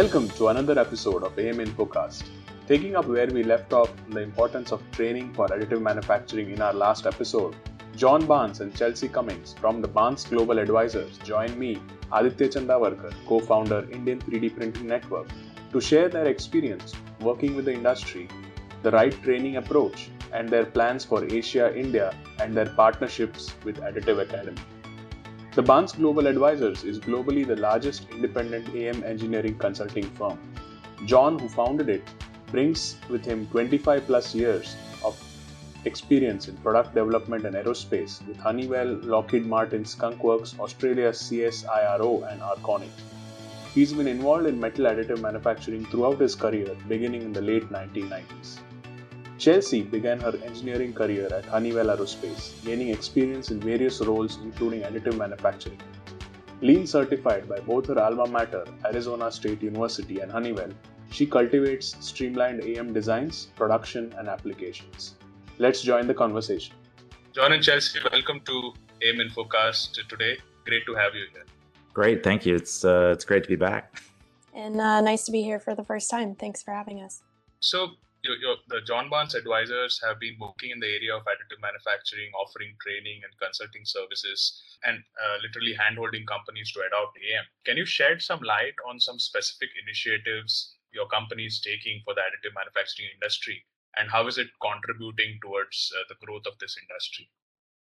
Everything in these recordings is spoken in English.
Welcome to another episode of AM Infocast. Taking up where we left off on the importance of training for additive manufacturing in our last episode, John Barnes and Chelsea Cummings from the Barnes Global Advisors join me, Aditya Chandavarkar, co-founder Indian 3D Printing Network, to share their experience working with the industry, the right training approach, and their plans for Asia, India, and their partnerships with Additive Academy. The Barnes Global Advisors is globally the largest independent AM engineering consulting firm. John, who founded it, brings with him 25 plus years of experience in product development and aerospace with Honeywell, Lockheed Martin, Skunkworks, Australia's CSIRO, and Arconic. He's been involved in metal additive manufacturing throughout his career, beginning in the late 1990s. Chelsea began her engineering career at Honeywell Aerospace, gaining experience in various roles including additive manufacturing. Lean certified by both her alma mater, Arizona State University, and Honeywell, she cultivates streamlined AM designs, production, and applications. Let's join the conversation. John and Chelsea, welcome to AM Infocast today. Great to have you here. Great, thank you. It's uh, it's great to be back. And uh, nice to be here for the first time. Thanks for having us. So, your, your, the John Barnes advisors have been working in the area of additive manufacturing, offering training and consulting services, and uh, literally handholding companies to adopt AM. Can you shed some light on some specific initiatives your company is taking for the additive manufacturing industry, and how is it contributing towards uh, the growth of this industry?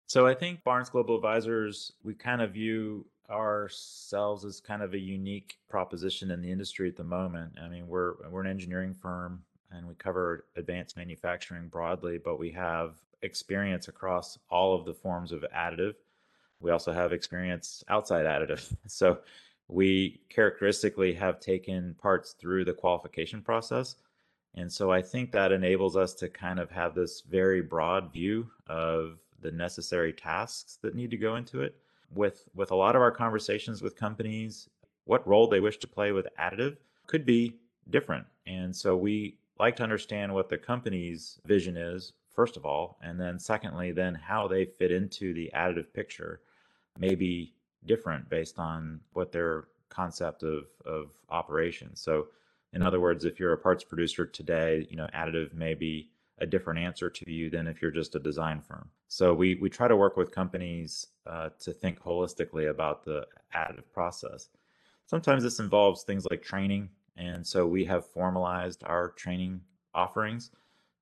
So I think Barnes Global Advisors, we kind of view ourselves as kind of a unique proposition in the industry at the moment. I mean, we're we're an engineering firm and we cover advanced manufacturing broadly, but we have experience across all of the forms of additive. We also have experience outside additive. So we characteristically have taken parts through the qualification process. And so I think that enables us to kind of have this very broad view of the necessary tasks that need to go into it. With with a lot of our conversations with companies, what role they wish to play with additive could be different. And so we like to understand what the company's vision is, first of all, and then secondly, then how they fit into the additive picture may be different based on what their concept of, of operation. So, in other words, if you're a parts producer today, you know, additive may be a different answer to you than if you're just a design firm. So we we try to work with companies uh, to think holistically about the additive process. Sometimes this involves things like training and so we have formalized our training offerings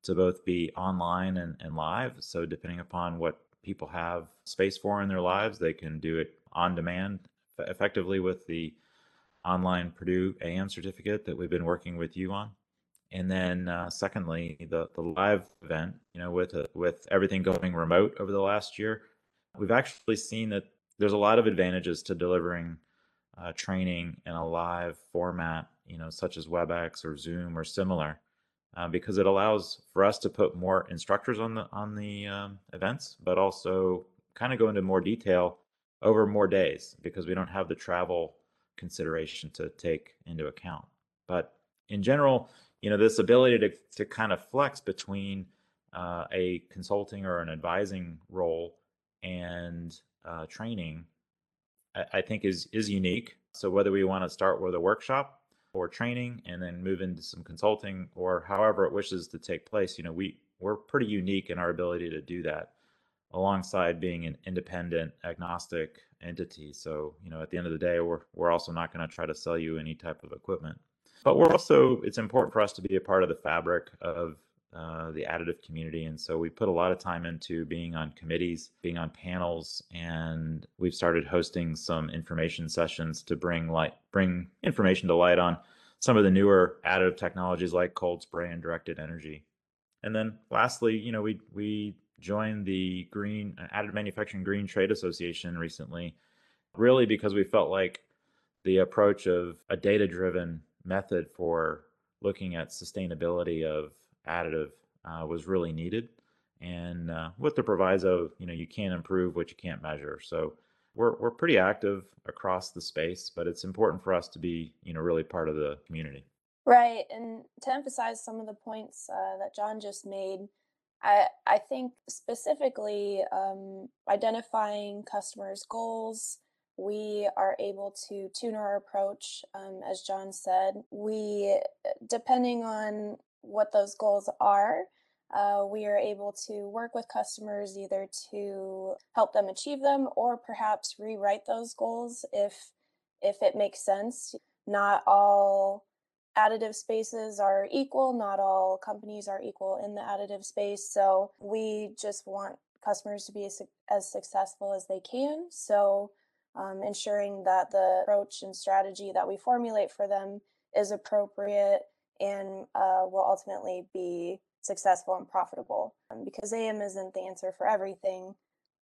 to both be online and, and live. So depending upon what people have space for in their lives, they can do it on demand effectively with the online Purdue AM certificate that we've been working with you on. And then, uh, secondly, the, the live event, you know, with uh, with everything going remote over the last year, we've actually seen that there's a lot of advantages to delivering uh, training in a live format you know, such as WebEx or Zoom or similar, uh, because it allows for us to put more instructors on the on the um, events, but also kind of go into more detail over more days because we don't have the travel consideration to take into account. But in general, you know, this ability to to kind of flex between uh, a consulting or an advising role and uh, training, I, think is is unique. So whether we want to start with a workshop or training and then move into some consulting or however it wishes to take place you know we we're pretty unique in our ability to do that alongside being an independent agnostic entity so you know at the end of the day we're we're also not going to try to sell you any type of equipment but we're also it's important for us to be a part of the fabric of uh, the additive community. And so we put a lot of time into being on committees, being on panels, and we've started hosting some information sessions to bring light, bring information to light on some of the newer additive technologies like cold spray and directed energy. And then lastly, you know, we we joined the Green Additive Manufacturing Green Trade Association recently, really because we felt like the approach of a data-driven method for looking at sustainability of additive uh, was really needed. And uh, with the proviso, you know, you can't improve what you can't measure. So we're we're pretty active across the space, but it's important for us to be, you know, really part of the community. Right, and to emphasize some of the points uh, that John just made, I I think specifically um, identifying customers' goals, we are able to tune our approach. Um, as John said, we, depending on what those goals are, uh, we are able to work with customers either to help them achieve them or perhaps rewrite those goals if if it makes sense. Not all additive spaces are equal, not all companies are equal in the additive space. So we just want customers to be as, successful as they can. So um, ensuring that the approach and strategy that we formulate for them is appropriate and uh, will ultimately be successful and profitable. Um, because AM isn't the answer for everything,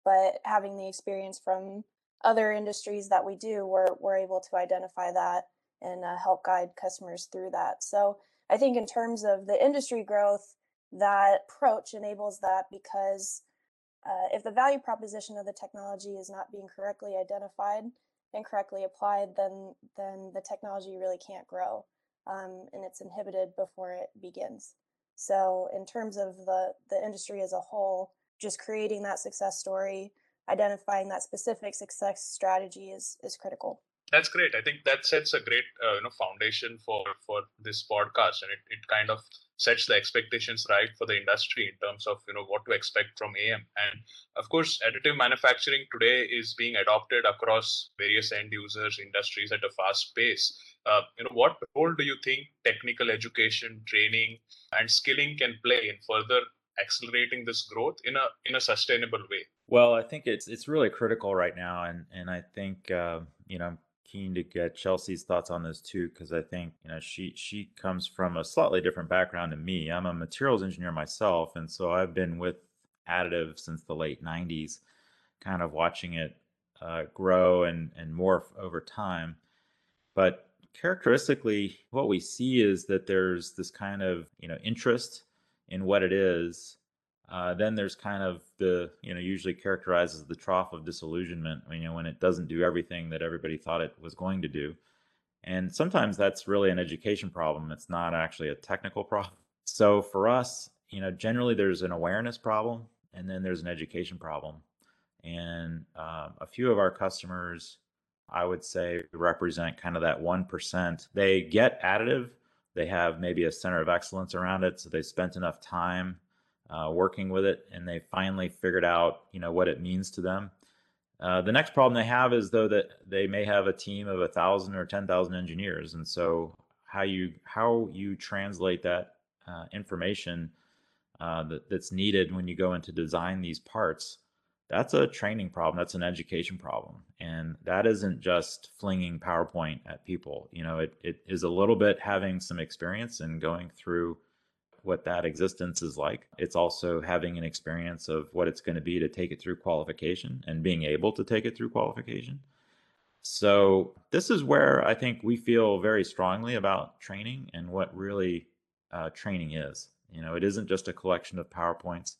but having the experience from other industries that we do, we're, we're able to identify that and uh, help guide customers through that. So I think in terms of the industry growth, that approach enables that because uh, if the value proposition of the technology is not being correctly identified and correctly applied, then then the technology really can't grow, um, and it's inhibited before it begins. So, in terms of the the industry as a whole, just creating that success story, identifying that specific success strategy is is critical. That's great. I think that sets a great uh, you know foundation for for this podcast, and it, it kind of sets the expectations right for the industry in terms of you know what to expect from AM. And of course, additive manufacturing today is being adopted across various end users industries at a fast pace. Uh, you know, what role do you think technical education, training, and skilling can play in further accelerating this growth in a in a sustainable way? Well, I think it's it's really critical right now, and and I think uh, you know I'm keen to get Chelsea's thoughts on this too, because I think you know she she comes from a slightly different background than me. I'm a materials engineer myself, and so I've been with additive since the late '90s, kind of watching it uh, grow and and morph over time. But characteristically, what we see is that there's this kind of you know interest in what it is. Uh, then there's kind of the you know usually characterizes the trough of disillusionment. You know when it doesn't do everything that everybody thought it was going to do, and sometimes that's really an education problem. It's not actually a technical problem. So for us, you know, generally there's an awareness problem, and then there's an education problem. And um, a few of our customers I would say represent kind of that 1%. They get additive, they have maybe a center of excellence around it. So they spent enough time uh, working with it and they finally figured out, you know, what it means to them. Uh, the next problem they have is though that they may have a team of a thousand or 10,000 engineers. And so how you, how you translate that uh, information uh, that, that's needed when you go into design these parts that's a training problem that's an education problem and that isn't just flinging powerpoint at people you know it, it is a little bit having some experience and going through what that existence is like. It's also having an experience of what it's going to be to take it through qualification and being able to take it through qualification. So this is where i think we feel very strongly about training and what really uh, training is. You know it isn't just a collection of powerpoints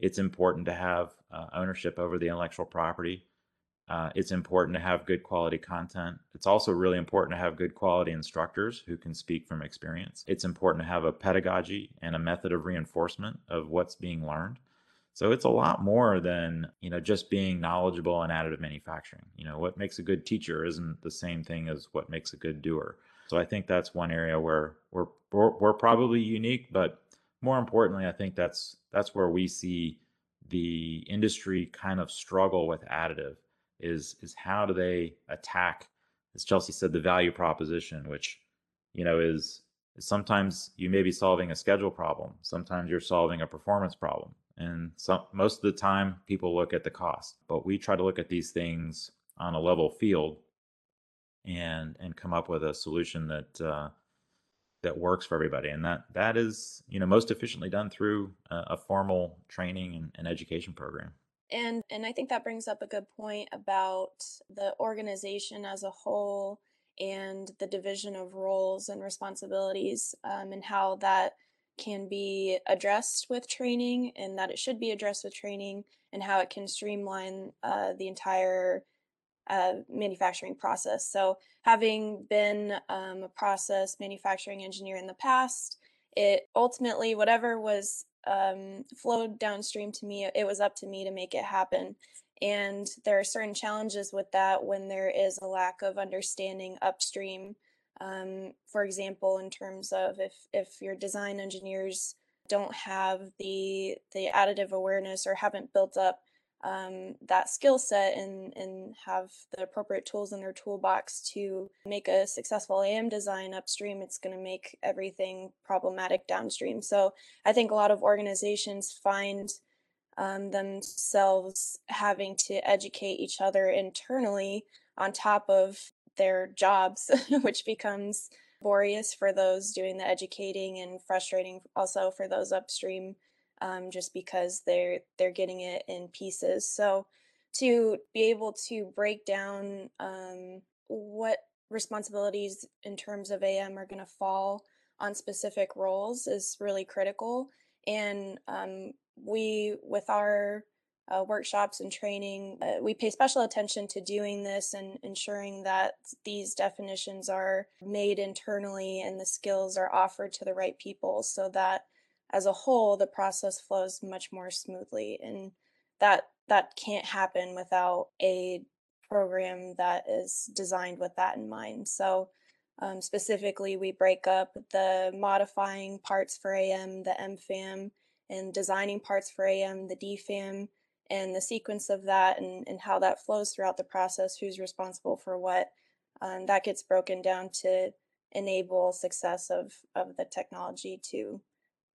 it's important to have uh, ownership over the intellectual property. Uh, it's important to have good quality content. It's also really important to have good quality instructors who can speak from experience. It's important to have a pedagogy and a method of reinforcement of what's being learned. So it's a lot more than, you know, just being knowledgeable in additive manufacturing. You know, what makes a good teacher isn't the same thing as what makes a good doer. So I think that's one area where we're we're, we're probably unique, but more importantly, I think that's that's where we see the industry kind of struggle with additive is is how do they attack, as Chelsea said, the value proposition, which you know is, sometimes you may be solving a schedule problem, sometimes you're solving a performance problem, and some most of the time people look at the cost, but we try to look at these things on a level field and and come up with a solution that uh, that works for everybody and that that is you know most efficiently done through a, a formal training and, and, education program. And and i think that brings up a good point about the organization as a whole and the division of roles and responsibilities um, and how that can be addressed with training and that it should be addressed with training and how it can streamline uh, the entire uh, manufacturing process. So, having been um, a process manufacturing engineer in the past, it ultimately, whatever was um, flowed downstream to me, it was up to me to make it happen. And there are certain challenges with that when there is a lack of understanding upstream. Um, for example, in terms of if if your design engineers don't have the the additive awareness or haven't built up um, that skill set and and have the appropriate tools in their toolbox to make a successful AM design upstream, it's going to make everything problematic downstream. So I think a lot of organizations find um, themselves having to educate each other internally on top of their jobs, which becomes laborious for those doing the educating and frustrating also for those upstream um, just because they're they're getting it in pieces so to be able to break down um, what responsibilities in terms of am are going to fall on specific roles is really critical and um, we with our uh, workshops and training. Uh, we pay special attention to doing this and ensuring that these definitions are made internally and the skills are offered to the right people so that as a whole the process flows much more smoothly and that that can't happen without a program that is designed with that in mind. So um, specifically we break up the modifying parts for am the mfam and designing parts for am the dfam and the sequence of that and, and how that flows throughout the process, who's responsible for what, um, that gets broken down to enable success of, of the technology to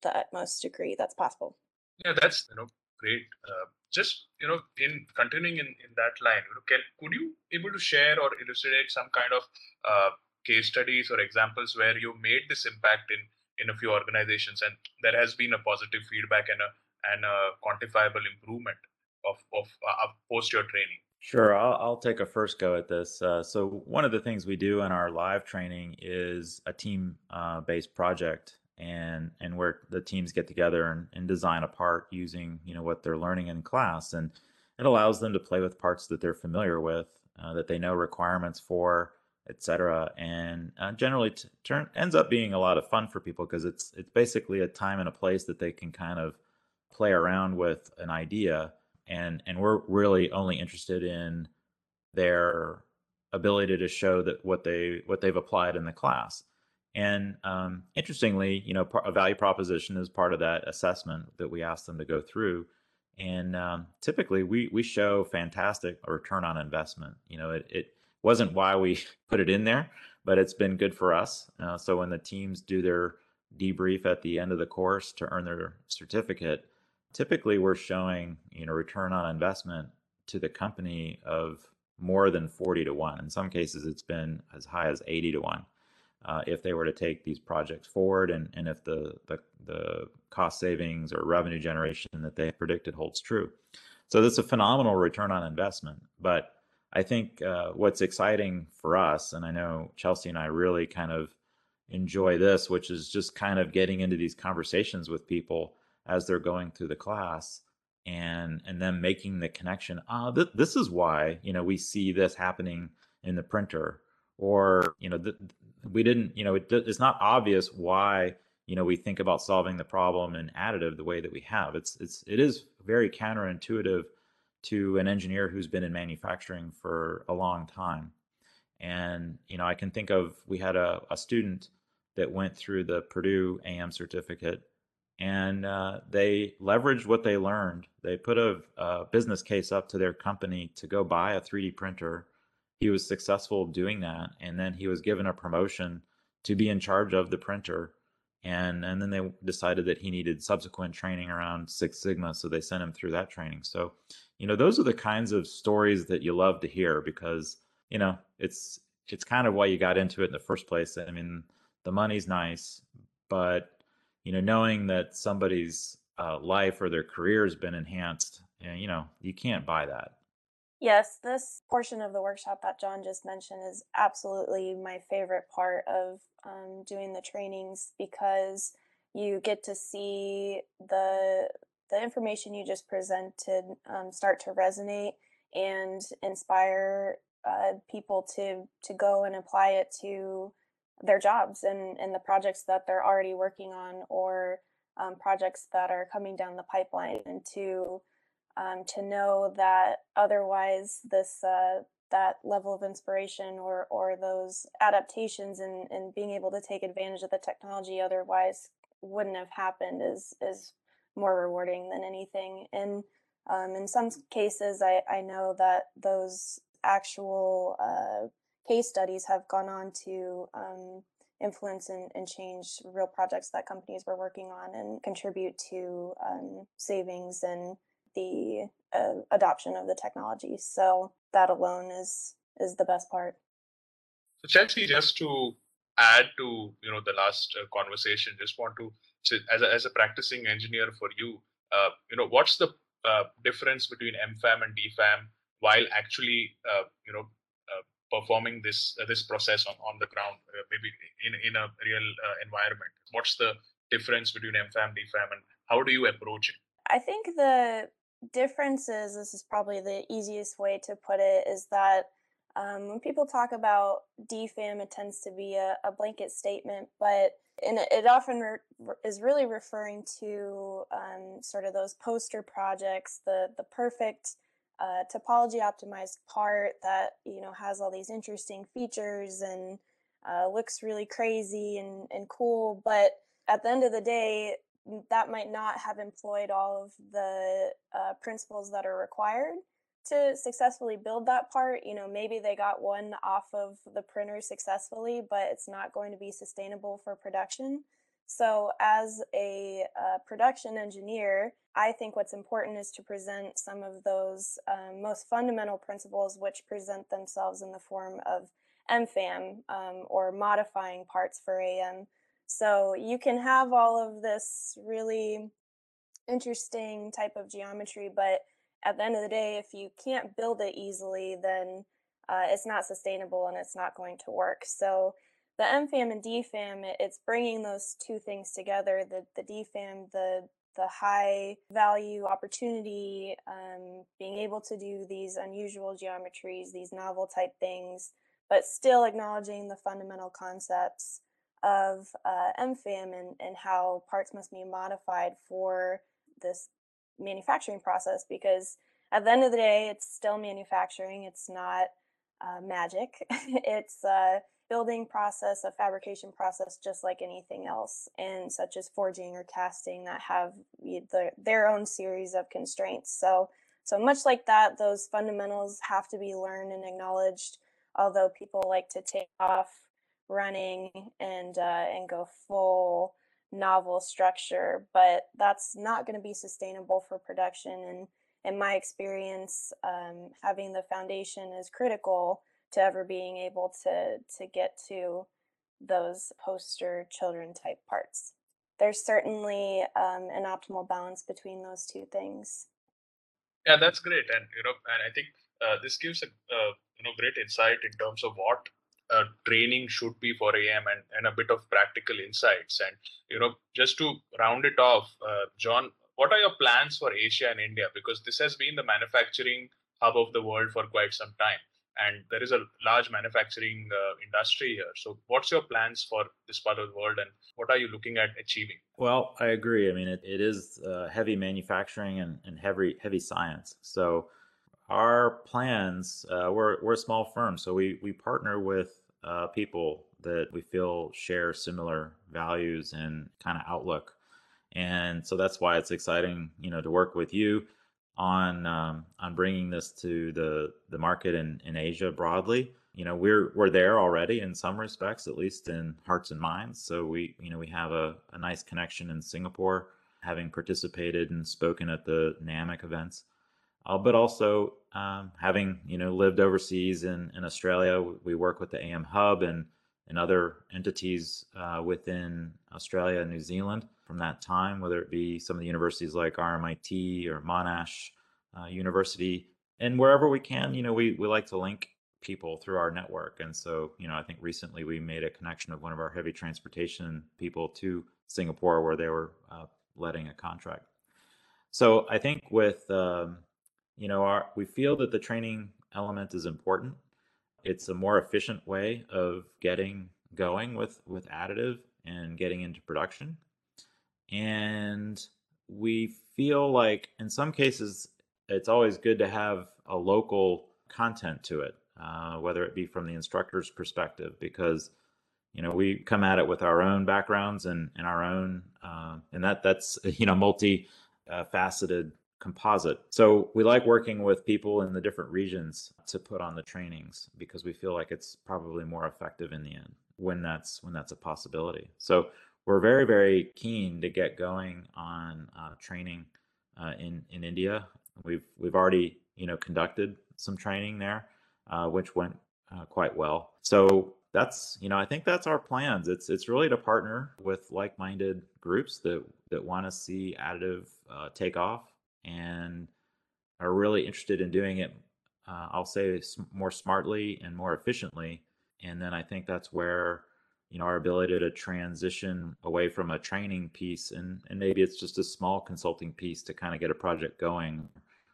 the utmost degree that's possible. Yeah, that's you know great. Uh, just you know, in continuing in, in that line, you know, can could you able to share or illustrate some kind of uh, case studies or examples where you made this impact in in a few organizations and there has been a positive feedback and a and a quantifiable improvement of, of uh, post your training? Sure, I'll, I'll take a first go at this. Uh, so one of the things we do in our live training is a team-based uh, project, and and where the teams get together and, and design a part using you know what they're learning in class, and it allows them to play with parts that they're familiar with, uh, that they know requirements for, etc. And uh, generally, t- turn ends up being a lot of fun for people because it's it's basically a time and a place that they can kind of play around with an idea and and we're really only interested in their ability to show that what they what they've applied in the class. And um, interestingly, you know, a value proposition is part of that assessment that we ask them to go through. And um, typically, we we show fantastic return on investment. You know, it, it wasn't why we put it in there, but it's been good for us. Uh, so when the teams do their debrief at the end of the course to earn their certificate, typically we're showing you know return on investment to the company of more than 40 to 1 in some cases it's been as high as 80 to 1 uh, if they were to take these projects forward and, and if the, the, the cost savings or revenue generation that they predicted holds true. So that's a phenomenal return on investment but i think uh, what's exciting for us and i know chelsea and i really kind of enjoy this which is just kind of getting into these conversations with people as they're going through the class and and then making the connection ah th- this is why you know we see this happening in the printer or you know th- we didn't you know it, it's not obvious why you know we think about solving the problem in additive the way that we have it's it's it is very counterintuitive to an engineer who's been in manufacturing for a long time and you know i can think of we had a, a student that went through the purdue am certificate and uh, they leveraged what they learned. They put a, a, business case up to their company to go buy a 3D printer. He was successful doing that, and then he was given a promotion to be in charge of the printer. And and then they decided that he needed subsequent training around Six Sigma, so they sent him through that training. So, you know, those are the kinds of stories that you love to hear because you know it's it's kind of why you got into it in the first place. I mean, the money's nice, but you know, knowing that somebody's uh, life or their career has been enhanced, you know, you can't buy that. Yes, this portion of the workshop that John just mentioned is absolutely my favorite part of um, doing the trainings because you get to see the the information you just presented um, start to resonate and inspire uh, people to to go and apply it to their jobs and, and the projects that they're already working on or um, projects that are coming down the pipeline and to um, to know that otherwise this uh, that level of inspiration or or those adaptations and and being able to take advantage of the technology otherwise wouldn't have happened is is more rewarding than anything. And um, in some cases, I, I know that those actual uh, case studies have gone on to um, influence and, and, change real projects that companies were working on and contribute to um, savings and the uh, adoption of the technology. So that alone is is the best part. So Chelsea, just to add to you know the last uh, conversation, just want to as a, as a practicing engineer for you, uh, you know what's the uh, difference between MFAM and DFAM while actually uh, you know uh, performing this this process on, on the ground, maybe in in a real environment? What's the difference between MFAM, DFAM, and how do you approach it? I think the difference is this is probably the easiest way to put it is that um, when people talk about DFAM, it tends to be a, a blanket statement, but and it often re- is really referring to um, sort of those poster projects, the the perfect uh, topology optimized part that you know has all these interesting features and uh, looks really crazy and, and cool, but at the end of the day, that might not have employed all of the uh, principles that are required to successfully build that part. You know, maybe they got one off of the printer successfully, but it's not going to be sustainable for production. So, as a uh, production engineer, I think what's important is to present some of those um, most fundamental principles, which present themselves in the form of MFAM um, or modifying parts for AM so you can have all of this really interesting type of geometry, but at the end of the day, if you can't build it easily, then uh, it's not sustainable and it's not going to work. So the MFAM and DFAM, it's bringing those two things together. The the DFAM, the the high value opportunity, um, being able to do these unusual geometries, these novel type things, but still acknowledging the fundamental concepts of uh, MFAM and, and how parts must be modified for this manufacturing process because at the end of the day, it's still manufacturing. It's not uh, magic. it's a building process, a fabrication process, just like anything else, and such as forging or casting that have the, their own series of constraints. So, so much like that, those fundamentals have to be learned and acknowledged. Although people like to take off running and uh, and go full novel structure, but that's not going to be sustainable for production. And in my experience, um, having the foundation is critical to ever being able to to get to those poster children type parts. There's certainly um, an optimal balance between those two things. Yeah, that's great, and you know, and I think uh, this gives a uh, you know great insight in terms of what uh, training should be for AM and, and a bit of practical insights. And, you know, just to round it off, uh, John, what are your plans for Asia and India? Because this has been the manufacturing hub of the world for quite some time. And there is a large manufacturing uh, industry here. So, what's your plans for this part of the world, and what are you looking at achieving? Well, I agree. I mean, it, it is uh, heavy manufacturing and, and heavy heavy science. So, our plans uh, we're, we're a small firm so we, we partner with uh, people that we feel share similar values and kind of outlook. And so that's why it's exciting you know to work with you on um, on bringing this to the the market in, in asia broadly. You know we're we're there already in some respects at least in hearts and minds. So we you know we have a, a nice connection in singapore having participated and spoken at the NAMIC events uh, but also um, having you know lived overseas in, in Australia, we work with the AM Hub and and other entities uh, within Australia and New Zealand from that time, whether it be some of the universities like RMIT or Monash uh, University, and wherever we can, you know, we we like to link people through our network. And so, you know, I think recently we made a connection of one of our heavy transportation people to Singapore, where they were uh, letting a contract. So I think with um, you know, our, we feel that the training element is important. It's a more efficient way of getting going with with additive and getting into production. And we feel like in some cases it's always good to have a local content to it, uh, whether it be from the instructor's perspective, because you know we come at it with our own backgrounds and, and our own uh, and that that's you know multi uh, faceted composite. So we like working with people in the different regions to put on the trainings because we feel like it's probably more effective in the end when that's when that's a possibility. So we're very very keen to get going on uh, training uh, in in india. We've we've already you know conducted some training there uh, which went uh, quite well. So that's you know i think that's our plans. It's it's really to partner with like-minded groups that that want to see additive uh, take off and are really interested in doing it uh, i'll say more smartly and more efficiently. And then i think that's where you know our ability to transition away from a training piece and and maybe it's just a small consulting piece to kind of get a project going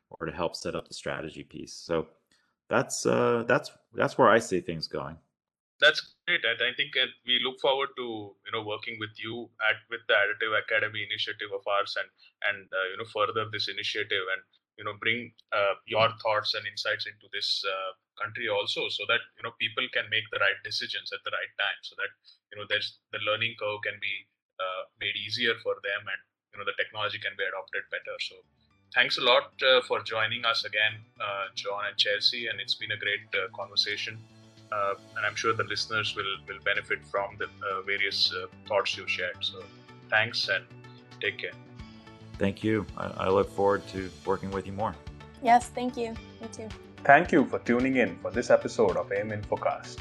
or to help set up the strategy piece. So that's uh that's that's where i see things going that's great and i think uh, we look forward to you know working with you at with the additive academy initiative of ours and and uh, you know further this initiative and you know bring uh, your thoughts and insights into this uh, country also so that you know people can make the right decisions at the right time so that you know there's the learning curve can be uh, made easier for them and you know the technology can be adopted better. So thanks a lot uh, for joining us again john and chelsea and it's been a great conversation uh, and I'm sure the listeners will will benefit from the uh, various uh, thoughts you've shared. So, thanks and take care. Thank you. I, I look forward to working with you more. Yes, thank you. Me too. Thank you for tuning in for this episode of AM Infocast.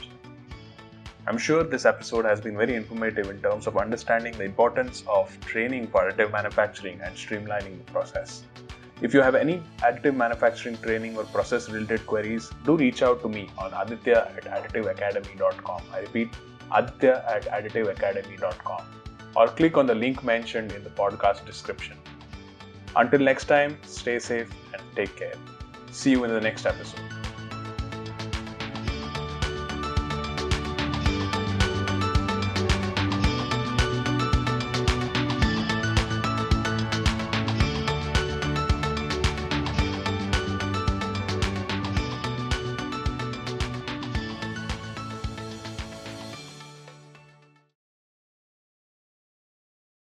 I'm sure this episode has been very informative in terms of understanding the importance of training for additive manufacturing and streamlining the process. If you have any additive manufacturing training or process related queries, do reach out to me on aditya at additiveacademy.com. I repeat, aditya at additiveacademy.com or click on the link mentioned in the podcast description. Until next time, stay safe and take care. See you in the next episode.